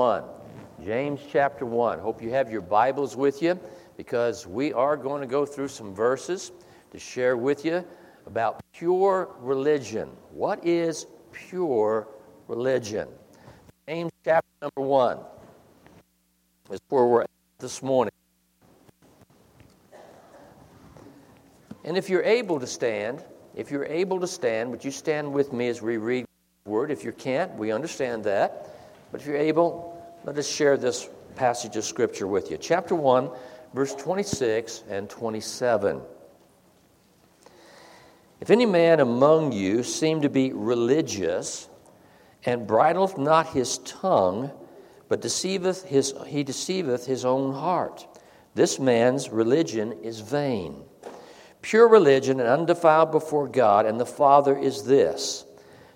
1. James chapter 1. Hope you have your Bibles with you because we are going to go through some verses to share with you about pure religion. What is pure religion? James chapter number 1 is where we're at this morning. And if you're able to stand, if you're able to stand, would you stand with me as we read the word? If you can't, we understand that. But if you're able, let us share this passage of Scripture with you. Chapter 1, verse 26 and 27. If any man among you seem to be religious, and bridleth not his tongue, but deceiveth his, he deceiveth his own heart, this man's religion is vain. Pure religion and undefiled before God and the Father is this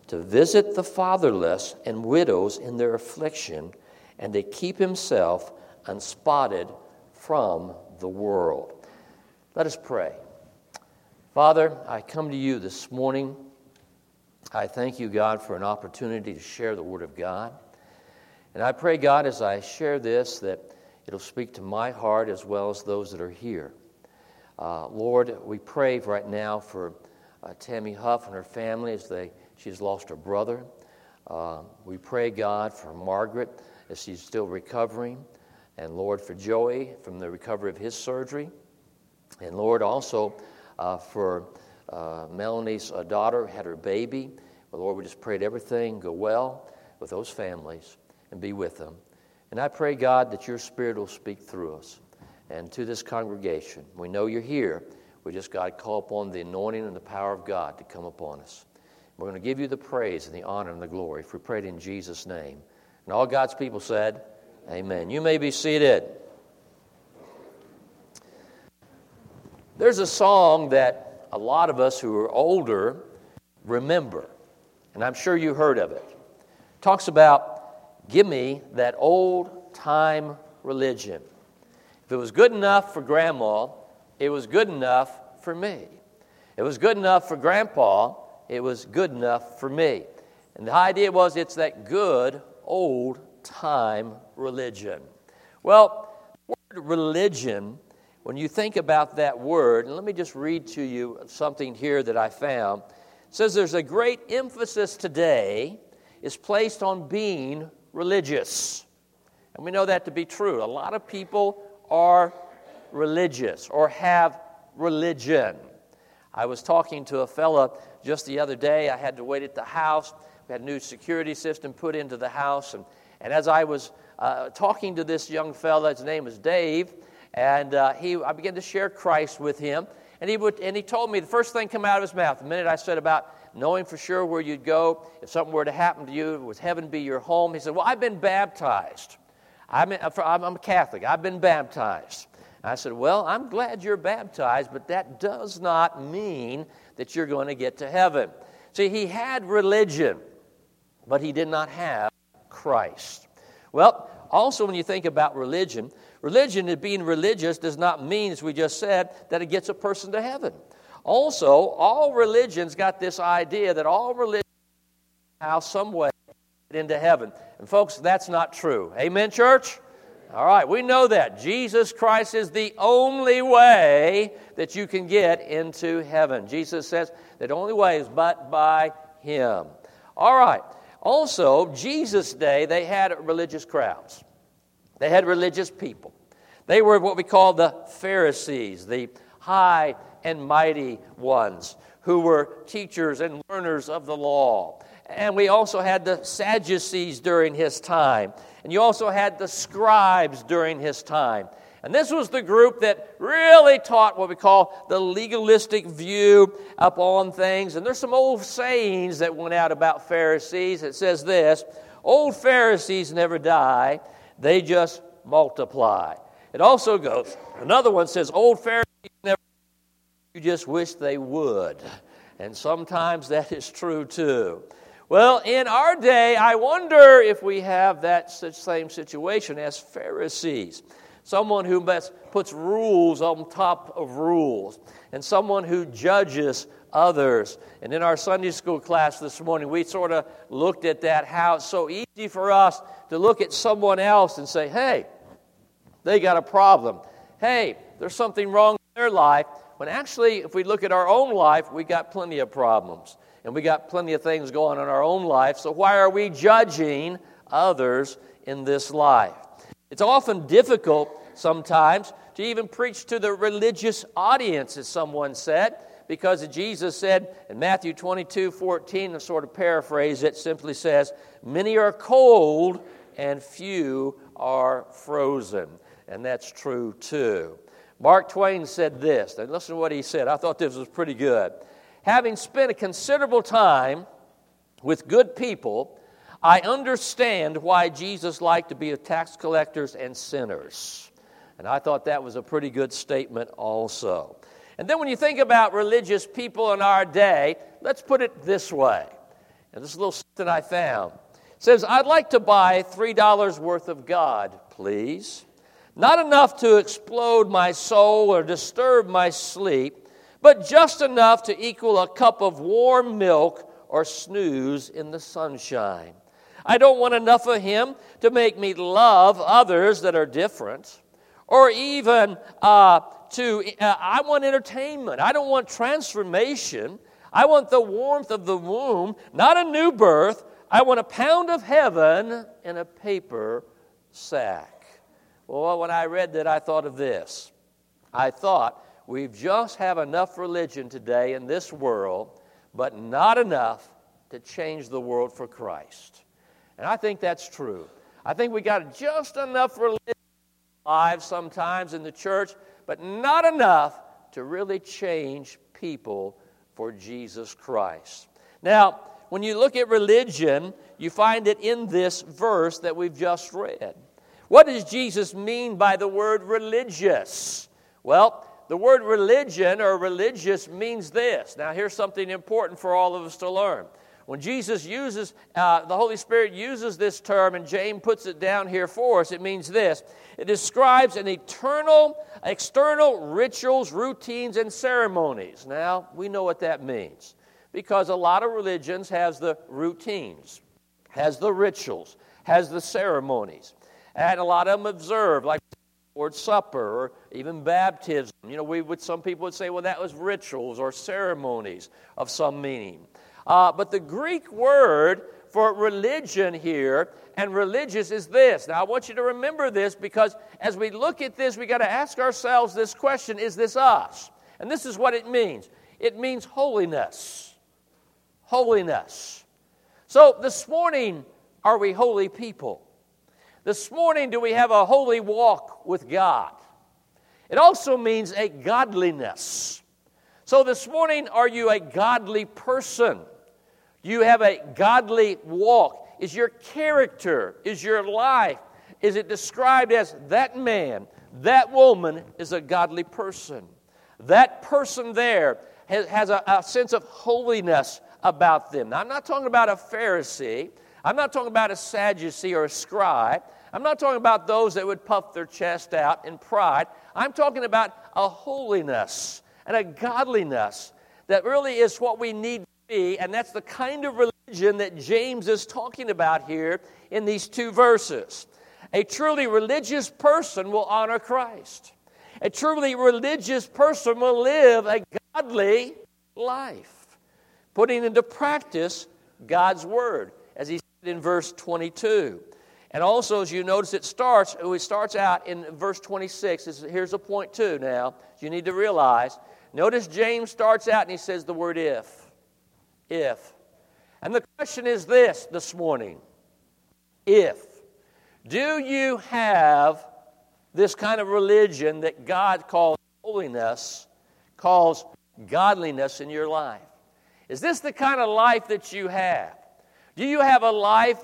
to visit the fatherless and widows in their affliction, and to keep himself unspotted from the world. Let us pray. Father, I come to you this morning. I thank you, God, for an opportunity to share the Word of God. And I pray, God, as I share this, that it'll speak to my heart as well as those that are here. Uh, Lord, we pray right now for uh, Tammy Huff and her family as they she has lost her brother. Uh, we pray, God, for Margaret as she's still recovering. And Lord, for Joey from the recovery of his surgery. And Lord, also uh, for uh, Melanie's uh, daughter had her baby. Well, Lord, we just prayed everything go well with those families and be with them. And I pray, God, that your Spirit will speak through us and to this congregation. We know you're here. We just, God, call upon the anointing and the power of God to come upon us. We're going to give you the praise and the honor and the glory. If we prayed in Jesus' name. And all God's people said, Amen. You may be seated. There's a song that a lot of us who are older remember, and I'm sure you heard of it. it talks about, give me that old time religion. If it was good enough for grandma, it was good enough for me. It was good enough for grandpa, it was good enough for me. And the idea was it's that good old time religion. Well, word religion, when you think about that word, and let me just read to you something here that I found. Says there's a great emphasis today is placed on being religious. And we know that to be true. A lot of people are religious or have religion. I was talking to a fella just the other day. I had to wait at the house. We had a new security system put into the house. And, and as I was uh, talking to this young fella, his name was Dave, and uh, he, I began to share Christ with him. And he, would, and he told me the first thing come out of his mouth, the minute I said about knowing for sure where you'd go, if something were to happen to you, would heaven be your home? He said, Well, I've been baptized. I'm, I'm a Catholic. I've been baptized. I said, Well, I'm glad you're baptized, but that does not mean that you're going to get to heaven. See, he had religion, but he did not have Christ. Well, also, when you think about religion, religion, being religious, does not mean, as we just said, that it gets a person to heaven. Also, all religions got this idea that all religions how some way into heaven. And folks, that's not true. Amen, church? All right, we know that. Jesus Christ is the only way that you can get into heaven. Jesus says that only way is but by Him. All right. Also, Jesus' day, they had religious crowds, they had religious people. They were what we call the Pharisees, the high and mighty ones who were teachers and learners of the law. And we also had the Sadducees during his time. And you also had the scribes during his time. And this was the group that really taught what we call the legalistic view upon things. And there's some old sayings that went out about Pharisees. It says this Old Pharisees never die, they just multiply. It also goes, another one says, Old Pharisees never you just wish they would. And sometimes that is true too. Well, in our day, I wonder if we have that same situation as Pharisees. Someone who puts rules on top of rules, and someone who judges others. And in our Sunday school class this morning, we sort of looked at that how it's so easy for us to look at someone else and say, hey, they got a problem. Hey, there's something wrong in their life. When actually, if we look at our own life, we got plenty of problems. And we got plenty of things going on in our own life. So why are we judging others in this life? It's often difficult sometimes to even preach to the religious audience, as someone said, because Jesus said in Matthew 22 14, to sort of paraphrase it, simply says, Many are cold and few are frozen. And that's true too. Mark Twain said this, and listen to what he said. I thought this was pretty good. Having spent a considerable time with good people, I understand why Jesus liked to be with tax collectors and sinners. And I thought that was a pretty good statement also. And then when you think about religious people in our day, let's put it this way. And this little something I found. It says, I'd like to buy $3 worth of God, please. Not enough to explode my soul or disturb my sleep, but just enough to equal a cup of warm milk or snooze in the sunshine. I don't want enough of Him to make me love others that are different, or even uh, to, uh, I want entertainment. I don't want transformation. I want the warmth of the womb, not a new birth. I want a pound of heaven in a paper sack. Well, when I read that, I thought of this. I thought, we just have enough religion today in this world, but not enough to change the world for Christ. And I think that's true. I think we got just enough religion lives sometimes in the church, but not enough to really change people for Jesus Christ. Now, when you look at religion, you find it in this verse that we've just read. What does Jesus mean by the word religious? Well, the word religion or religious means this. Now, here's something important for all of us to learn. When Jesus uses, uh, the Holy Spirit uses this term, and James puts it down here for us, it means this it describes an eternal, external rituals, routines, and ceremonies. Now, we know what that means because a lot of religions has the routines, has the rituals, has the ceremonies. And a lot of them observe, like Lord's Supper or even baptism. You know, we would, some people would say, well, that was rituals or ceremonies of some meaning. Uh, but the Greek word for religion here and religious is this. Now, I want you to remember this because as we look at this, we got to ask ourselves this question is this us? And this is what it means it means holiness. Holiness. So, this morning, are we holy people? This morning, do we have a holy walk with God? It also means a godliness. So, this morning, are you a godly person? You have a godly walk? Is your character, is your life, is it described as that man, that woman is a godly person? That person there has, has a, a sense of holiness about them. Now, I'm not talking about a Pharisee. I'm not talking about a Sadducee or a scribe. I'm not talking about those that would puff their chest out in pride. I'm talking about a holiness and a godliness that really is what we need be, and that's the kind of religion that James is talking about here in these two verses. A truly religious person will honor Christ. A truly religious person will live a godly life, putting into practice God's word, as he said in verse 22. And also, as you notice, it starts, it starts out in verse 26. Here's a point, too, now, you need to realize. Notice James starts out and he says the word if. If. And the question is this this morning if. Do you have this kind of religion that God calls holiness, calls godliness in your life? Is this the kind of life that you have? Do you have a life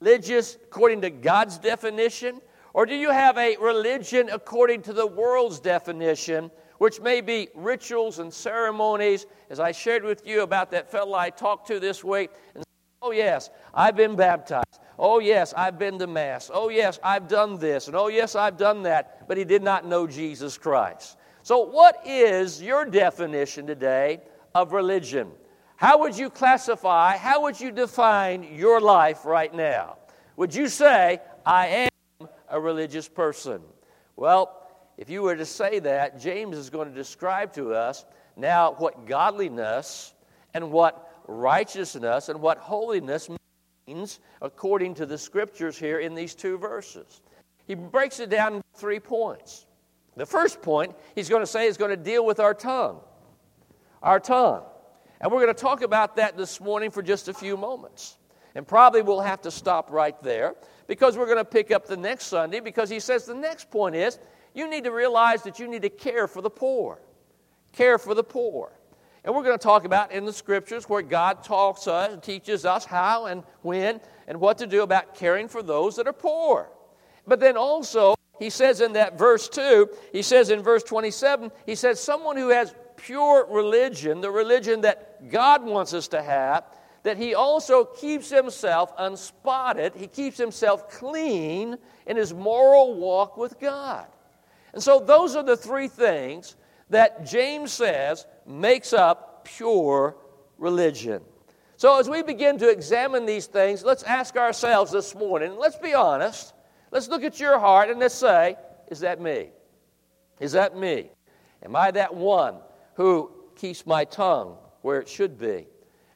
religious according to God's definition? Or do you have a religion according to the world's definition, which may be rituals and ceremonies, as I shared with you about that fellow I talked to this week? And, oh, yes, I've been baptized. oh, yes, I've been to Mass. Oh, yes, I've done this. And oh, yes, I've done that. But he did not know Jesus Christ. So, what is your definition today of religion? How would you classify, how would you define your life right now? Would you say, I am a religious person? Well, if you were to say that, James is going to describe to us now what godliness and what righteousness and what holiness means according to the scriptures here in these two verses. He breaks it down in three points. The first point he's going to say is going to deal with our tongue. Our tongue. And we're going to talk about that this morning for just a few moments. And probably we'll have to stop right there because we're going to pick up the next Sunday because he says the next point is you need to realize that you need to care for the poor. Care for the poor. And we're going to talk about in the scriptures where God talks us and teaches us how and when and what to do about caring for those that are poor. But then also, he says in that verse 2, he says in verse 27, he says, someone who has pure religion, the religion that God wants us to have, that he also keeps himself unspotted, he keeps himself clean in his moral walk with God. And so, those are the three things that James says makes up pure religion. So, as we begin to examine these things, let's ask ourselves this morning, let's be honest. Let's look at your heart and let's say, is that me? Is that me? Am I that one who keeps my tongue where it should be?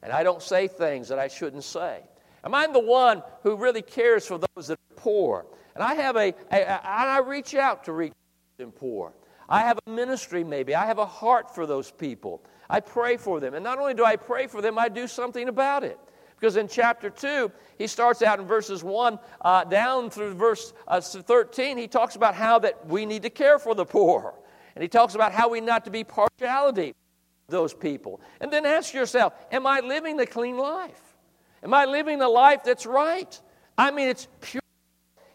And I don't say things that I shouldn't say. Am I the one who really cares for those that are poor? And I have a, a, a I reach out to reach and poor. I have a ministry, maybe. I have a heart for those people. I pray for them. And not only do I pray for them, I do something about it. Because in chapter 2, he starts out in verses 1 uh, down through verse uh, 13, he talks about how that we need to care for the poor. And he talks about how we not to be partiality those people. And then ask yourself, am I living the clean life? Am I living the life that's right? I mean, it's pure.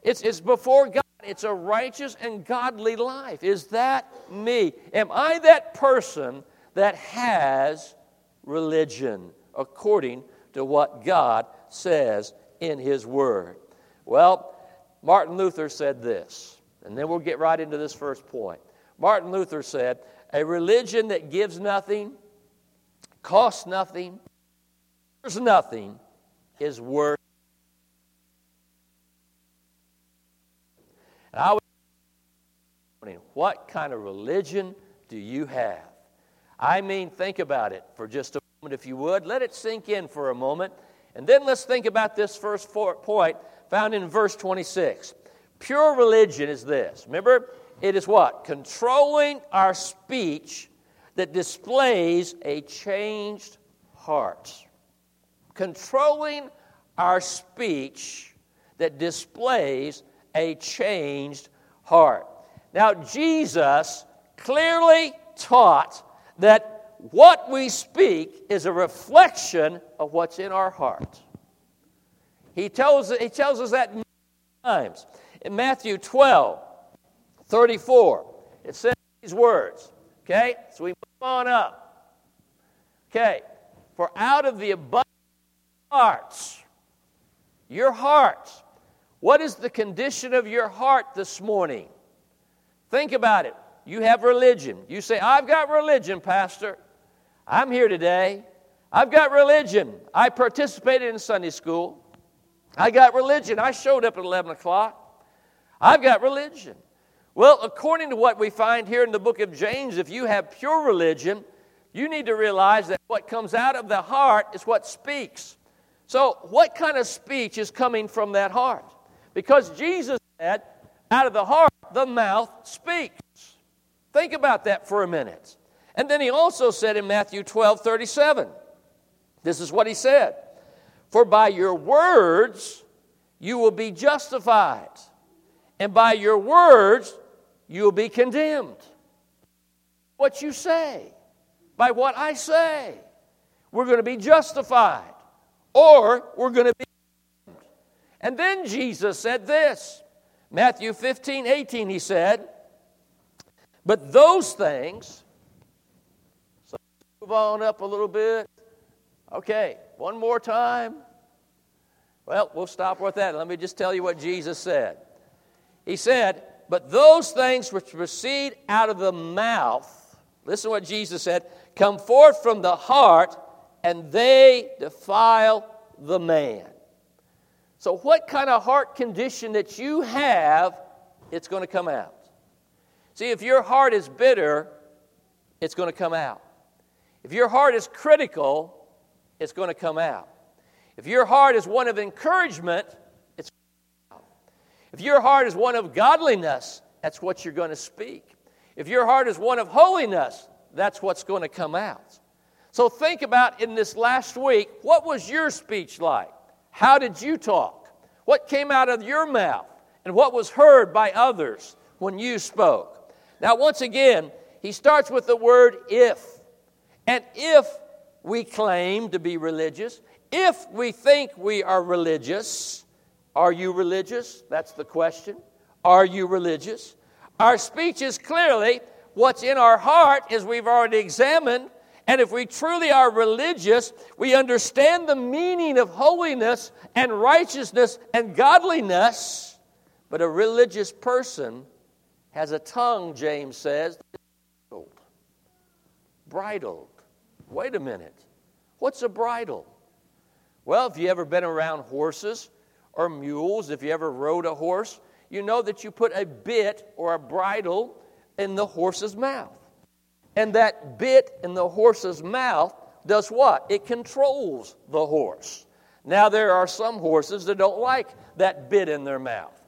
It's, it's before God. It's a righteous and godly life. Is that me? Am I that person that has religion according to what God says in His Word? Well, Martin Luther said this, and then we'll get right into this first point. Martin Luther said, A religion that gives nothing, costs nothing, nothing, is worth And I wondering, what kind of religion do you have? I mean, think about it for just a moment, if you would. Let it sink in for a moment. And then let's think about this first point found in verse 26. Pure religion is this. Remember, it is what? Controlling our speech that displays a changed heart. Controlling our speech that displays a changed heart. Now, Jesus clearly taught that what we speak is a reflection of what's in our heart. He tells, he tells us that many times. In Matthew 12, 34, it says these words. Okay? So we move on up. Okay. For out of the abundance abundant hearts, your hearts, what is the condition of your heart this morning? Think about it. You have religion. You say, I've got religion, Pastor. I'm here today. I've got religion. I participated in Sunday school. I got religion. I showed up at 11 o'clock. I've got religion. Well, according to what we find here in the book of James, if you have pure religion, you need to realize that what comes out of the heart is what speaks. So, what kind of speech is coming from that heart? Because Jesus said, out of the heart, the mouth speaks. Think about that for a minute. And then he also said in Matthew 12 37, this is what he said For by your words you will be justified, and by your words you will be condemned. What you say, by what I say, we're going to be justified, or we're going to be and then Jesus said this Matthew 15, 18, he said, But those things, so move on up a little bit. Okay, one more time. Well, we'll stop with that. Let me just tell you what Jesus said. He said, But those things which proceed out of the mouth, listen to what Jesus said, come forth from the heart, and they defile the man. So, what kind of heart condition that you have, it's going to come out. See, if your heart is bitter, it's going to come out. If your heart is critical, it's going to come out. If your heart is one of encouragement, it's out. If your heart is one of godliness, that's what you're going to speak. If your heart is one of holiness, that's what's going to come out. So think about in this last week, what was your speech like? How did you talk? What came out of your mouth? And what was heard by others when you spoke? Now, once again, he starts with the word if. And if we claim to be religious, if we think we are religious, are you religious? That's the question. Are you religious? Our speech is clearly what's in our heart, as we've already examined. And if we truly are religious, we understand the meaning of holiness and righteousness and godliness. But a religious person has a tongue, James says, bridled. Bridled. Wait a minute. What's a bridle? Well, if you ever been around horses or mules, if you ever rode a horse, you know that you put a bit or a bridle in the horse's mouth. And that bit in the horse's mouth does what? It controls the horse. Now, there are some horses that don't like that bit in their mouth.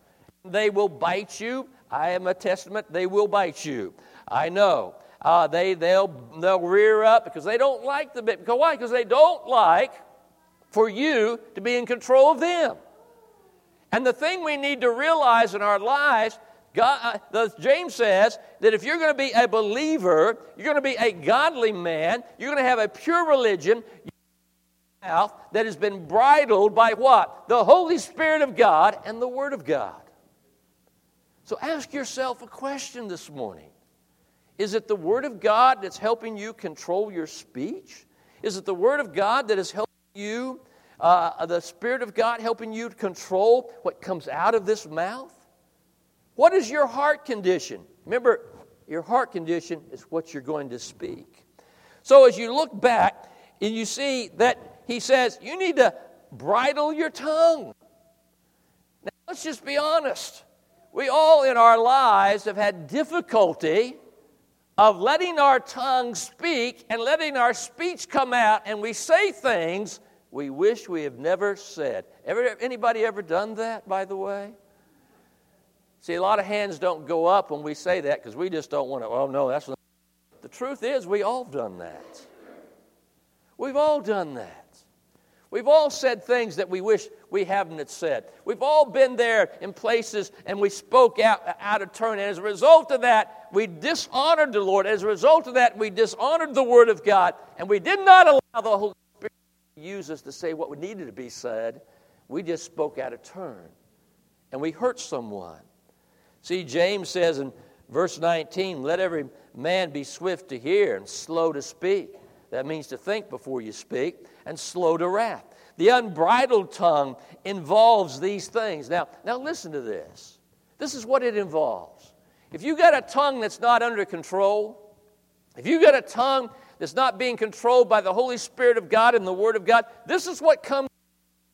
They will bite you. I am a testament, they will bite you. I know. Uh, they, they'll, they'll rear up because they don't like the bit. Because why? Because they don't like for you to be in control of them. And the thing we need to realize in our lives, God, uh, James says that if you're going to be a believer, you're going to be a godly man, you're going to have a pure religion mouth that has been bridled by what? The Holy Spirit of God and the Word of God. So ask yourself a question this morning. Is it the Word of God that's helping you control your speech? Is it the Word of God that is helping you, uh, the Spirit of God helping you to control what comes out of this mouth? What is your heart condition? Remember, your heart condition is what you're going to speak. So as you look back and you see that he says, you need to bridle your tongue. Now, let's just be honest. We all in our lives have had difficulty of letting our tongue speak and letting our speech come out, and we say things we wish we have never said. Ever, anybody ever done that, by the way? See, a lot of hands don't go up when we say that because we just don't want to, oh, no, that's not. The truth is, we all done that. We've all done that. We've all said things that we wish we haven't said. We've all been there in places and we spoke out, out of turn. And as a result of that, we dishonored the Lord. As a result of that, we dishonored the Word of God. And we did not allow the Holy Spirit to use us to say what needed to be said. We just spoke out of turn. And we hurt someone. See, James says in verse 19, let every man be swift to hear and slow to speak. That means to think before you speak and slow to wrath. The unbridled tongue involves these things. Now, now listen to this. This is what it involves. If you got a tongue that's not under control, if you got a tongue that's not being controlled by the Holy Spirit of God and the Word of God, this is what comes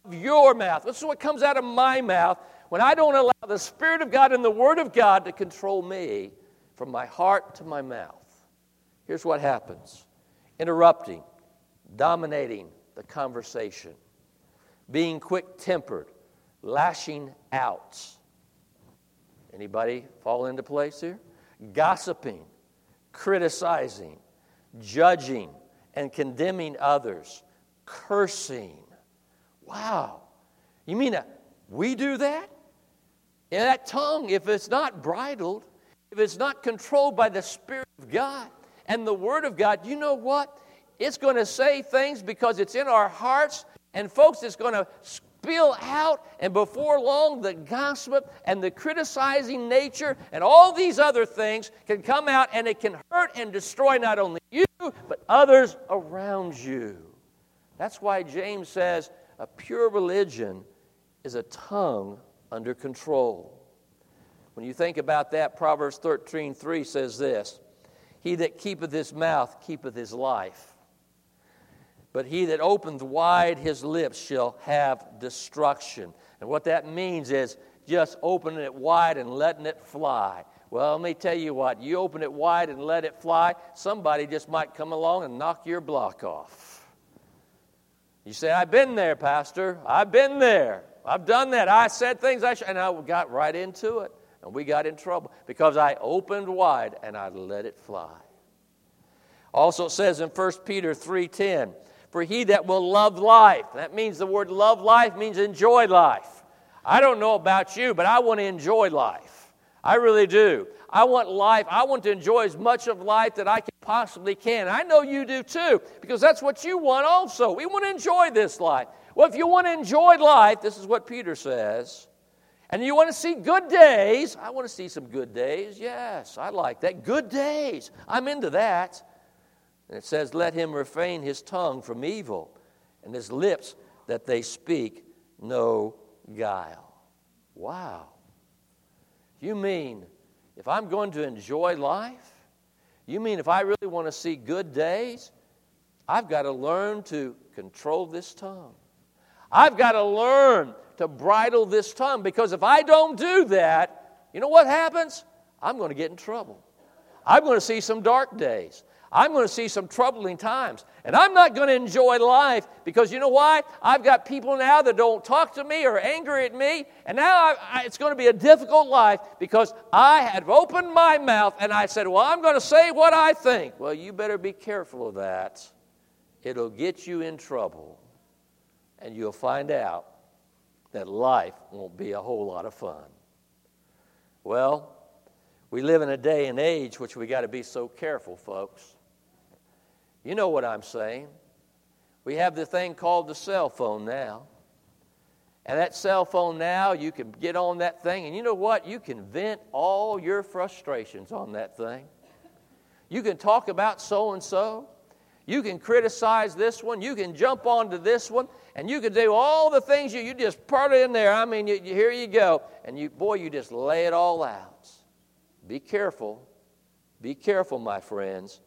out of your mouth. This is what comes out of my mouth when I don't allow the Spirit of God and the Word of God to control me from my heart to my mouth. Here's what happens interrupting, dominating, the conversation, being quick tempered, lashing out. Anybody fall into place here? Gossiping, criticizing, judging, and condemning others, cursing. Wow. You mean that we do that? And that tongue, if it's not bridled, if it's not controlled by the Spirit of God and the Word of God, you know what? It's going to say things because it's in our hearts. And, folks, it's going to spill out. And before long, the gossip and the criticizing nature and all these other things can come out and it can hurt and destroy not only you, but others around you. That's why James says a pure religion is a tongue under control. When you think about that, Proverbs 13 3 says this He that keepeth his mouth keepeth his life. But he that openeth wide his lips shall have destruction. And what that means is just opening it wide and letting it fly. Well, let me tell you what, you open it wide and let it fly, somebody just might come along and knock your block off. You say, I've been there, Pastor. I've been there. I've done that. I said things I should, and I got right into it. And we got in trouble because I opened wide and I let it fly. Also it says in 1 Peter 3:10, for he that will love life. That means the word love life means enjoy life. I don't know about you, but I want to enjoy life. I really do. I want life. I want to enjoy as much of life that I can possibly can. I know you do too, because that's what you want also. We want to enjoy this life. Well, if you want to enjoy life, this is what Peter says. And you want to see good days? I want to see some good days. Yes, I like that. Good days. I'm into that. And it says, Let him refrain his tongue from evil, and his lips that they speak no guile. Wow. You mean if I'm going to enjoy life? You mean if I really want to see good days? I've got to learn to control this tongue. I've got to learn to bridle this tongue because if I don't do that, you know what happens? I'm going to get in trouble. I'm going to see some dark days. I'm going to see some troubling times. And I'm not going to enjoy life because you know why? I've got people now that don't talk to me or angry at me. And now I, I, it's going to be a difficult life because I have opened my mouth and I said, Well, I'm going to say what I think. Well, you better be careful of that. It'll get you in trouble. And you'll find out that life won't be a whole lot of fun. Well, we live in a day and age which we got to be so careful, folks. You know what I'm saying. We have the thing called the cell phone now. And that cell phone now, you can get on that thing, and you know what? You can vent all your frustrations on that thing. You can talk about so and so. You can criticize this one. You can jump onto this one, and you can do all the things you, you just put in there. I mean, you, you, here you go. And you, boy, you just lay it all out. Be careful. Be careful, my friends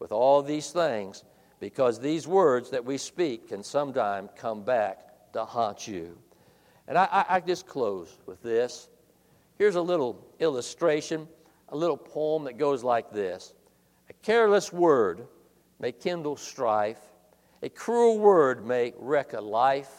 with all these things because these words that we speak can sometime come back to haunt you. And I, I, I just close with this. Here's a little illustration, a little poem that goes like this A careless word may kindle strife, a cruel word may wreck a life,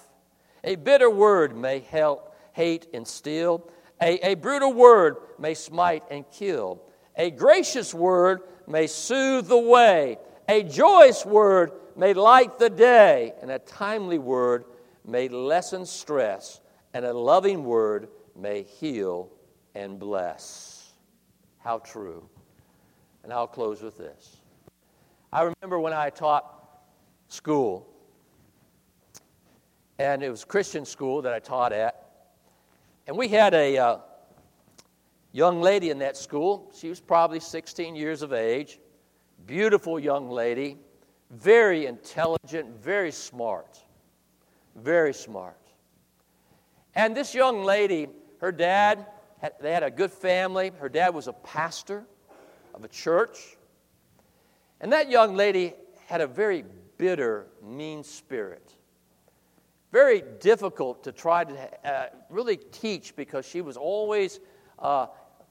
a bitter word may help hate and steal, a, a brutal word may smite and kill, a gracious word may soothe the way. A joyous word may light the day, and a timely word may lessen stress, and a loving word may heal and bless. How true. And I'll close with this. I remember when I taught school, and it was Christian school that I taught at, and we had a, uh, young lady in that school. She was probably 16 years of age. Beautiful young lady, very intelligent, very smart. Very smart. And this young lady, her dad, had, they had a good family. Her dad was a pastor of a church. And that young lady had a very bitter, mean spirit. Very difficult to try to uh, really teach because she was always uh,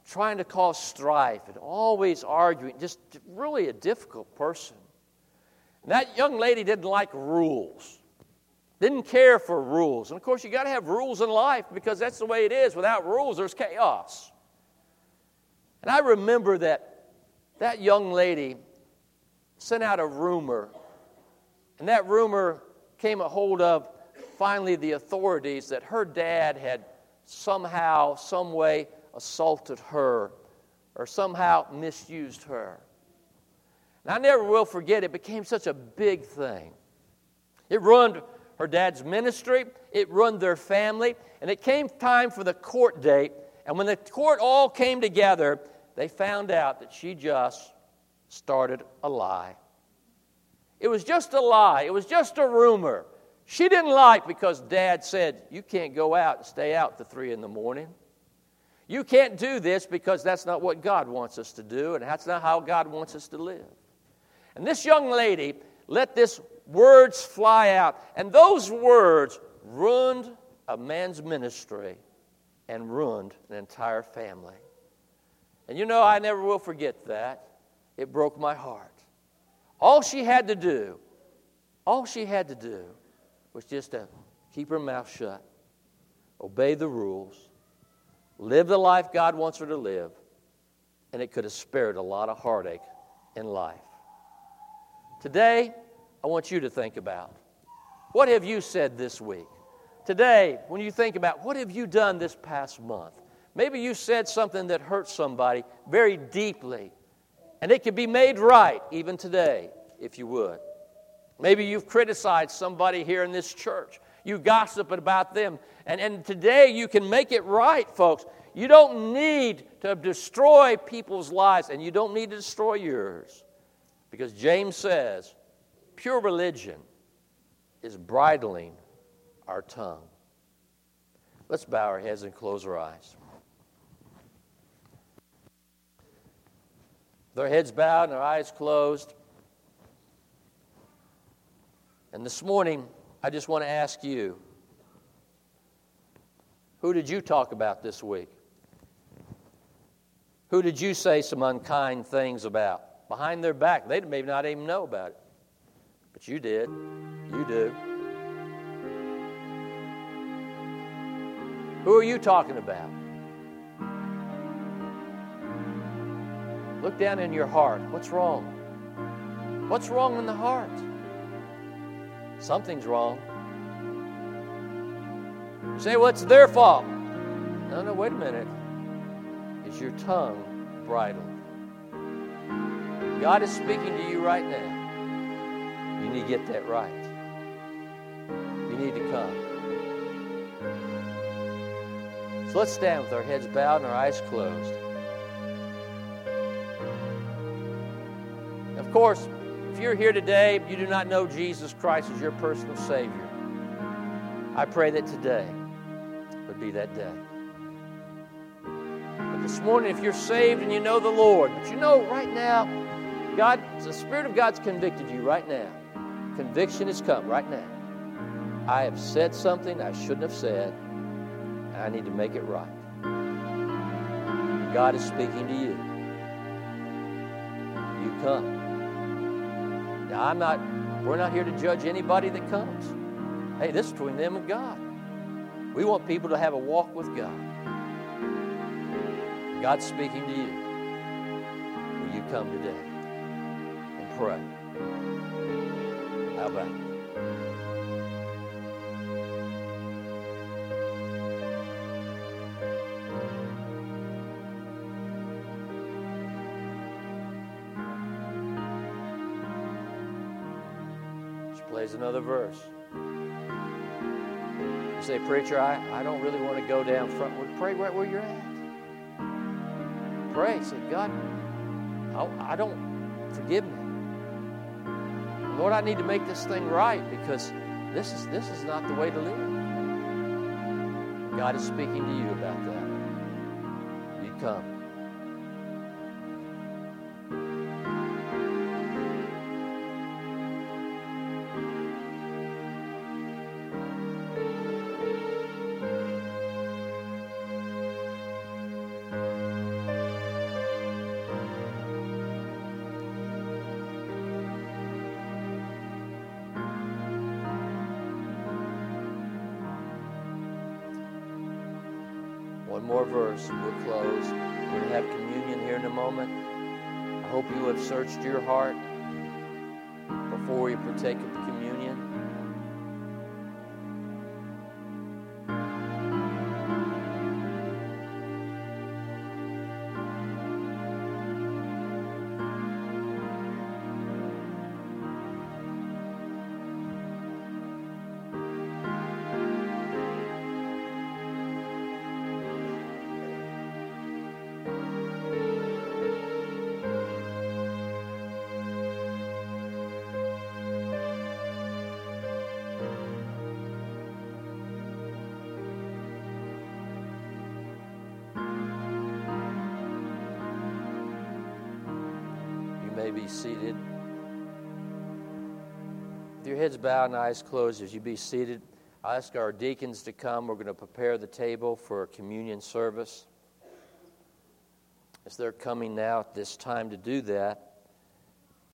trying to cause strife and always arguing, just really a difficult person. And that young lady didn't like rules, didn't care for rules. And of course, you got to have rules in life because that's the way it is. Without rules, there's chaos. And I remember that that young lady sent out a rumor, and that rumor came a hold of finally the authorities that her dad had somehow, some way, assaulted her or somehow misused her. And I never will forget, it became such a big thing. It ruined her dad's ministry, it ruined their family, and it came time for the court date. And when the court all came together, they found out that she just started a lie. It was just a lie, it was just a rumor. She didn't like because dad said, You can't go out and stay out to three in the morning. You can't do this because that's not what God wants us to do, and that's not how God wants us to live. And this young lady let this words fly out, and those words ruined a man's ministry and ruined an entire family. And you know, I never will forget that. It broke my heart. All she had to do, all she had to do was just to keep her mouth shut, obey the rules, live the life God wants her to live, and it could have spared a lot of heartache in life. Today, I want you to think about what have you said this week? Today, when you think about what have you done this past month? Maybe you said something that hurt somebody very deeply, and it could be made right even today if you would. Maybe you've criticized somebody here in this church. You gossip about them. And, and today you can make it right, folks. You don't need to destroy people's lives, and you don't need to destroy yours. Because James says, pure religion is bridling our tongue. Let's bow our heads and close our eyes. Our heads bowed and their eyes closed. And this morning, I just want to ask you who did you talk about this week? Who did you say some unkind things about? Behind their back. They may not even know about it. But you did. You do. Who are you talking about? Look down in your heart. What's wrong? What's wrong in the heart? Something's wrong. You say, it's their fault. No, no, wait a minute. Is your tongue bridled? God is speaking to you right now. You need to get that right. You need to come. So let's stand with our heads bowed and our eyes closed. Of course, if you're here today, you do not know Jesus Christ as your personal Savior. I pray that today would be that day. But this morning, if you're saved and you know the Lord, but you know right now, God, the Spirit of God's convicted you right now. Conviction has come right now. I have said something I shouldn't have said, and I need to make it right. God is speaking to you. You come. Now, I'm not, we're not here to judge anybody that comes. Hey, this is between them and God. We want people to have a walk with God. God's speaking to you. Will you come today and pray? How about it? Another verse. You say, Preacher, I, I don't really want to go down front. Well, pray right where you're at. Pray. Say, God, I, I don't, forgive me. Lord, I need to make this thing right because this is, this is not the way to live. God is speaking to you about that. You come. Your heart before you partake of be seated. With your heads bowed and eyes closed as you be seated, I ask our deacons to come. We're going to prepare the table for a communion service. As they're coming now at this time to do that,